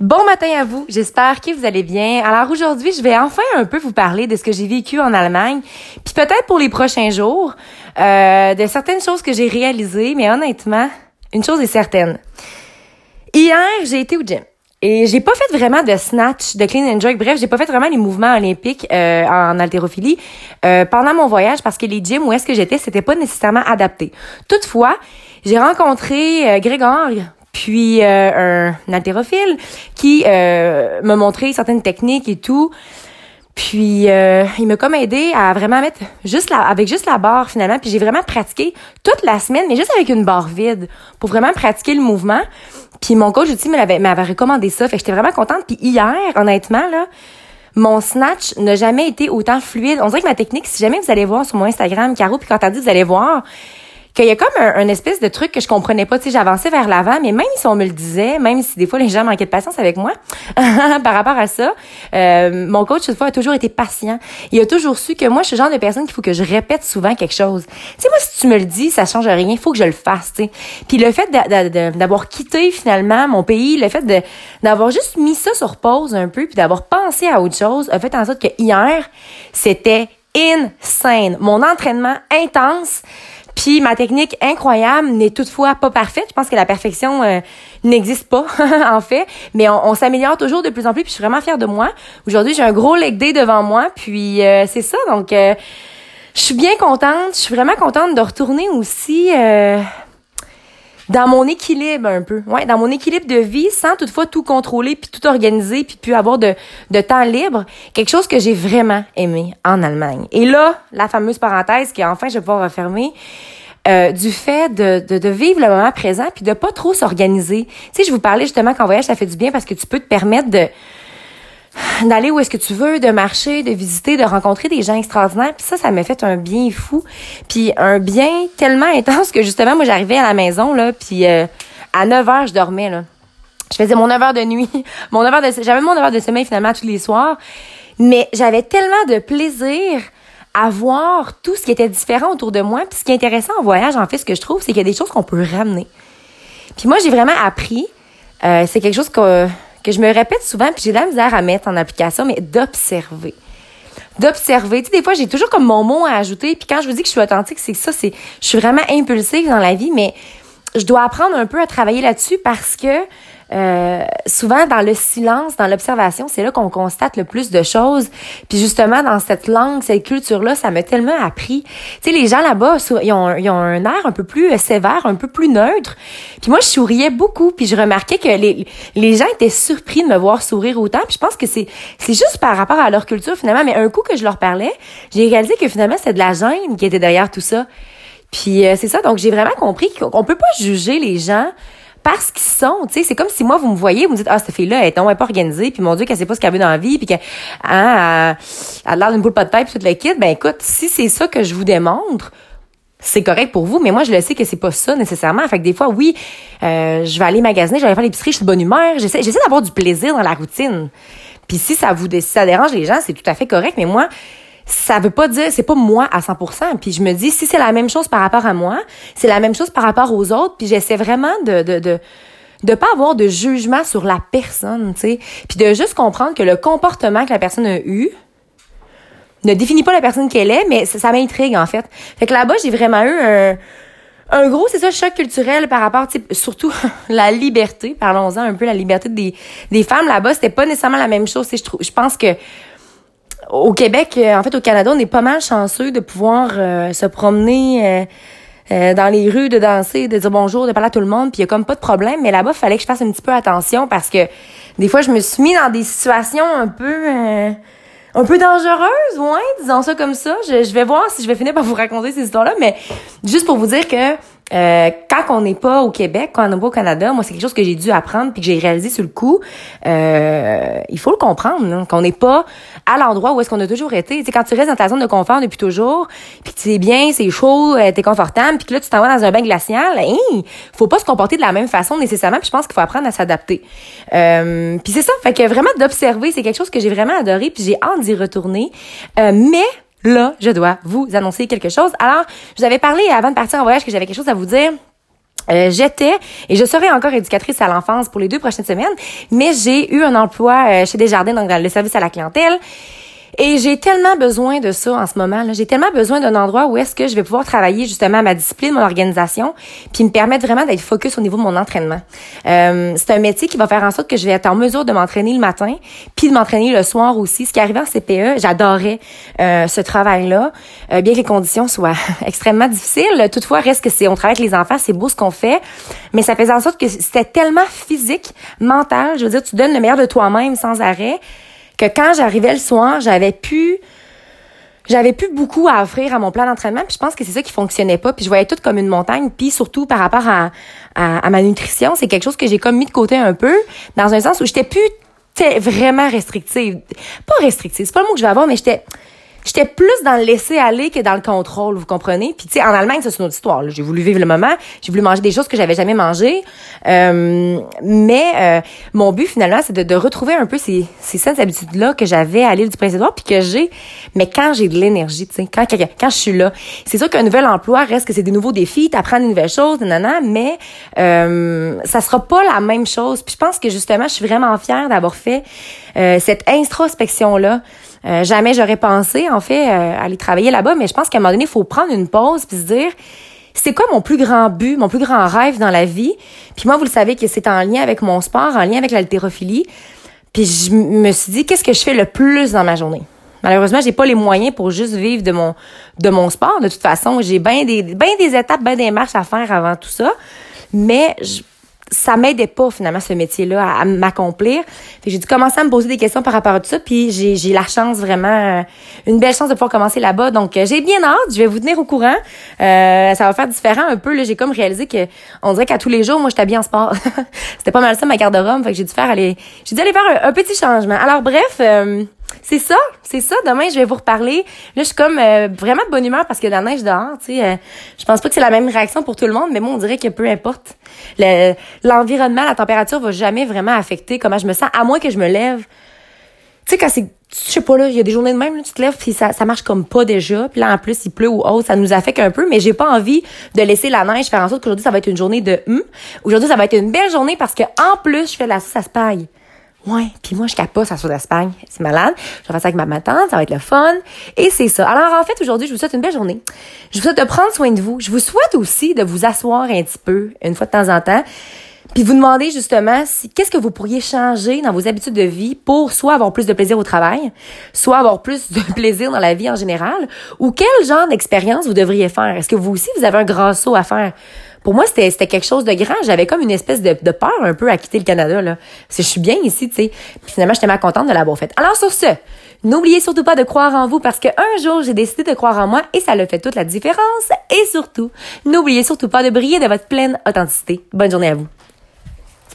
Bon matin à vous, j'espère que vous allez bien. Alors aujourd'hui, je vais enfin un peu vous parler de ce que j'ai vécu en Allemagne, puis peut-être pour les prochains jours, euh, de certaines choses que j'ai réalisées, mais honnêtement, une chose est certaine. Hier, j'ai été au gym. Et j'ai pas fait vraiment de snatch, de clean and jerk. Bref, j'ai pas fait vraiment les mouvements olympiques euh, en haltérophilie euh, pendant mon voyage parce que les gyms où est-ce que j'étais, c'était pas nécessairement adapté. Toutefois, j'ai rencontré euh, Grégoire, puis euh, un haltérophile qui euh, m'a montré certaines techniques et tout. Puis euh, il m'a comme aidé à vraiment mettre juste la, avec juste la barre finalement. Puis j'ai vraiment pratiqué toute la semaine, mais juste avec une barre vide pour vraiment pratiquer le mouvement. Puis mon coach aussi m'avait m'avait recommandé ça. Fait que j'étais vraiment contente. Puis hier, honnêtement là, mon snatch n'a jamais été autant fluide. On dirait que ma technique, si jamais vous allez voir sur mon Instagram, Caro, puis quand t'as dit vous allez voir, qu'il y a comme un, espèce de truc que je comprenais pas. Tu sais, j'avançais vers l'avant, mais même si on me le disait, même si des fois les gens manquaient de patience avec moi par rapport à ça, euh, mon coach cette fois a toujours été patient. Il a toujours su que moi, je suis le genre de personne qu'il faut que je répète souvent quelque chose. Tu sais, moi, si tu me le dis, ça change rien. Il faut que je le fasse. Tu sais. Puis le fait d'avoir quitté finalement mon pays, le fait d'avoir juste mis ça sur pause un peu, puis d'avoir pensé à autre chose, a fait en sorte que hier, c'était insane. Mon entraînement intense. Puis ma technique incroyable n'est toutefois pas parfaite. Je pense que la perfection euh, n'existe pas en fait, mais on, s'améliore toujours de plus en plus. Puis je suis vraiment fière de moi. Aujourd'hui, j'ai un gros leg day devant moi. Puis euh, c'est ça. Donc euh, je suis bien contente. Je suis vraiment contente de retourner aussi dans mon équilibre un peu. Ouais, dans mon équilibre de vie sans toutefois tout contrôler puis tout organiser puis puis avoir de, de temps libre. Quelque chose que j'ai vraiment aimé en Allemagne. Et là, la fameuse parenthèse qui enfin je vais pouvoir refermer. Euh, du fait de, de, de, vivre le moment présent puis de pas trop s'organiser. Tu sais, je vous parlais justement qu'en voyage, ça fait du bien parce que tu peux te permettre de d'aller où est-ce que tu veux, de marcher, de visiter, de rencontrer des gens extraordinaires. Puis ça, ça m'a fait un bien fou. Puis un bien tellement intense que justement, moi, j'arrivais à la maison, là, puis euh, à 9 heures, je dormais, là. Je faisais mon 9 heures de nuit. Mon 9 heures j'avais mon 9 heures de sommeil, finalement, tous les soirs. Mais j'avais tellement de plaisir à voir tout ce qui était différent autour de moi. Puis ce qui est intéressant en voyage, en fait, ce que je trouve, c'est qu'il y a des choses qu'on peut ramener. Puis moi, j'ai vraiment appris. Euh, c'est quelque chose que je me répète souvent, puis j'ai de la misère à mettre en application, mais d'observer. D'observer. Tu sais, des fois, j'ai toujours comme mon mot à ajouter, puis quand je vous dis que je suis authentique, c'est ça, c'est, je suis vraiment impulsive dans la vie, mais je dois apprendre un peu à travailler là-dessus parce que euh, souvent dans le silence, dans l'observation, c'est là qu'on constate le plus de choses. Puis justement, dans cette langue, cette culture-là, ça m'a tellement appris. Tu sais, les gens là-bas, ils ont, ils ont un air un peu plus euh, sévère, un peu plus neutre. Puis moi, je souriais beaucoup, puis je remarquais que les, les gens étaient surpris de me voir sourire autant. Puis je pense que c'est c'est juste par rapport à leur culture finalement. Mais un coup que je leur parlais, j'ai réalisé que finalement, c'est de la gêne qui était derrière tout ça. Puis euh, c'est ça, donc j'ai vraiment compris qu'on peut pas juger les gens parce qu'ils sont, tu sais, c'est comme si moi vous me voyez, vous me dites ah cette fille là elle est pas organisée, puis mon dieu qu'elle sait pas ce qu'elle veut dans la vie, puis qu'elle hein, a l'air d'une boule pas de tête, puis toute l'équipe, ben écoute, si c'est ça que je vous démontre, c'est correct pour vous, mais moi je le sais que c'est pas ça nécessairement. Fait que des fois, oui, euh, je vais aller magasiner, je vais aller faire l'épicerie, je suis de bonne humeur, j'essaie, j'essaie d'avoir du plaisir dans la routine. Puis si ça vous si ça dérange les gens, c'est tout à fait correct, mais moi ça veut pas dire c'est pas moi à 100%. Puis je me dis si c'est la même chose par rapport à moi, c'est la même chose par rapport aux autres. Puis j'essaie vraiment de de, de de pas avoir de jugement sur la personne, tu sais, puis de juste comprendre que le comportement que la personne a eu ne définit pas la personne qu'elle est, mais ça, m'intrigue en fait. Fait que là-bas, j'ai vraiment eu un, un gros, c'est ça, choc culturel par rapport, surtout la liberté. Parlons-en un peu, la liberté des, des femmes là-bas, c'était pas nécessairement la même chose. Je trouve, je pense que au Québec, euh, en fait, au Canada, on est pas mal chanceux de pouvoir euh, se promener euh, dans les rues, de danser, de dire bonjour, de parler à tout le monde, puis il y a comme pas de problème. Mais là-bas, il fallait que je fasse un petit peu attention parce que des fois, je me suis mis dans des situations un peu un peu dangereuses, ouais, disons ça comme ça. Je, je vais voir si je vais finir par vous raconter ces histoires-là, mais juste pour vous dire que euh, quand on n'est pas au Québec, quand on n'est au Canada, moi c'est quelque chose que j'ai dû apprendre puis que j'ai réalisé sur le coup. Euh, il faut le comprendre, qu'on n'est pas à l'endroit où est-ce qu'on a toujours été. Sais, quand tu restes dans ta zone de confort depuis toujours, puis que tu es bien, c'est chaud, euh, t'es confortable, puis que là tu t'en vas dans un bain glacial, hein, faut pas se comporter de la même façon nécessairement. Puis je pense qu'il faut apprendre à s'adapter. Euh, puis c'est ça, fait que vraiment d'observer, c'est quelque chose que j'ai vraiment adoré, puis j'ai hâte d'y retourner. Euh, mais Là, je dois vous annoncer quelque chose. Alors, je vous avais parlé avant de partir en voyage que j'avais quelque chose à vous dire. euh, j'étais et je serai encore éducatrice à l'enfance pour les deux prochaines semaines, mais j'ai eu un emploi euh, chez Desjardins dans le service à la clientèle et j'ai tellement besoin de ça en ce moment. J'ai tellement besoin d'un endroit où est-ce que je vais pouvoir travailler justement ma discipline, mon organisation, puis me permettre vraiment d'être focus au niveau de mon entraînement. Euh, c'est un métier qui va faire en sorte que je vais être en mesure de m'entraîner le matin, puis de m'entraîner le soir aussi. Ce qui arrivait en CPE, j'adorais euh, ce travail-là, euh, bien que les conditions soient extrêmement difficiles. Toutefois, reste que c'est, on travaille avec les enfants, c'est beau ce qu'on fait, mais ça faisait en sorte que c'était tellement physique, mental. Je veux dire, tu donnes le meilleur de toi-même sans arrêt que quand j'arrivais le soir, j'avais pu j'avais plus beaucoup à offrir à mon plan d'entraînement, puis je pense que c'est ça qui fonctionnait pas, puis je voyais tout comme une montagne, puis surtout par rapport à, à, ma nutrition, c'est quelque chose que j'ai comme mis de côté un peu, dans un sens où j'étais plus vraiment restrictive. Pas restrictive, c'est pas le mot que je vais avoir, mais j'étais J'étais plus dans le laisser aller que dans le contrôle, vous comprenez? Puis tu sais, en Allemagne, c'est une autre histoire. J'ai voulu vivre le moment, j'ai voulu manger des choses que j'avais jamais mangées. Euh, mais euh, mon but finalement, c'est de, de, retrouver un peu ces, ces habitudes-là que j'avais à l'île du Prince-Édouard, puis que j'ai, mais quand j'ai de l'énergie, tu sais, quand, quand je suis là. C'est sûr qu'un nouvel emploi reste que c'est des nouveaux défis, t'apprends des nouvelles choses, nanana, mais euh, ça sera pas la même chose. Puis je pense que justement, je suis vraiment fière d'avoir fait euh, cette introspection-là. Euh, jamais j'aurais pensé, en fait, euh, aller travailler là-bas, mais je pense qu'à un moment donné, il faut prendre une pause puis se dire, c'est quoi mon plus grand but, mon plus grand rêve dans la vie? Puis moi, vous le savez que c'est en lien avec mon sport, en lien avec l'haltérophilie. Puis je me suis dit, qu'est-ce que je fais le plus dans ma journée? Malheureusement, j'ai pas les moyens pour juste vivre de mon de mon sport. De toute façon, j'ai bien des bien des étapes, bien des marches à faire avant tout ça. Mais je, ça m'aidait pas finalement ce métier-là à, m'accomplir. J'ai dû commencer à me poser des questions par rapport à tout ça, puis j'ai, la chance vraiment, euh, une belle chance de pouvoir commencer là-bas. Donc euh, j'ai bien hâte, je vais vous tenir au courant. Euh, ça va faire différent un peu. J'ai comme réalisé que on dirait qu'à tous les jours, moi, j'étais bien en sport. C'était pas mal ça ma garde-robe, fait que j'ai dû faire aller, j'ai dû aller faire un, petit changement. Alors bref. C'est ça, c'est ça. Demain, je vais vous reparler. Là, je suis comme euh, vraiment de bonne humeur parce que la neige dehors, tu sais. Euh, je pense pas que c'est la même réaction pour tout le monde, mais moi, on dirait que peu importe. L'environnement, la température va jamais vraiment affecter comment je me sens, à moins que je me lève. Tu sais, quand c'est, je sais pas, là, il y a des journées de même, là, tu te lèves, puis ça, ça marche comme pas déjà. Puis là, en plus, il pleut ou autre, ça nous affecte un peu, mais j'ai pas envie de laisser la neige faire en sorte qu'aujourd'hui, ça va être une journée de hum. Aujourd'hui, ça va être une belle journée parce que en plus, je fais la sauce à spagne. Ouais, puis moi je capote ça sur d'Espagne, c'est malade. Je vais faire ça avec ma tante, ça va être le fun et c'est ça. Alors en fait aujourd'hui, je vous souhaite une belle journée. Je vous souhaite de prendre soin de vous. Je vous souhaite aussi de vous asseoir un petit peu une fois de temps en temps. Puis vous demander justement qu'est-ce que vous pourriez changer dans vos habitudes de vie pour soit avoir plus de plaisir au travail, soit avoir plus de plaisir dans la vie en général, ou quel genre d'expérience vous devriez faire? Est-ce que vous aussi vous avez un grand saut à faire? Pour moi, c'était, c'était quelque chose de grand. J'avais comme une espèce de, peur un peu à quitter le Canada, là. Que je suis bien ici, tu sais. Puis finalement, j'étais mal contente de l'avoir fait. Alors, sur ce, n'oubliez surtout pas de croire en vous parce qu'un jour, j'ai décidé de croire en moi et ça le fait toute la différence. Et surtout, n'oubliez surtout pas de briller de votre pleine authenticité. Bonne journée à vous.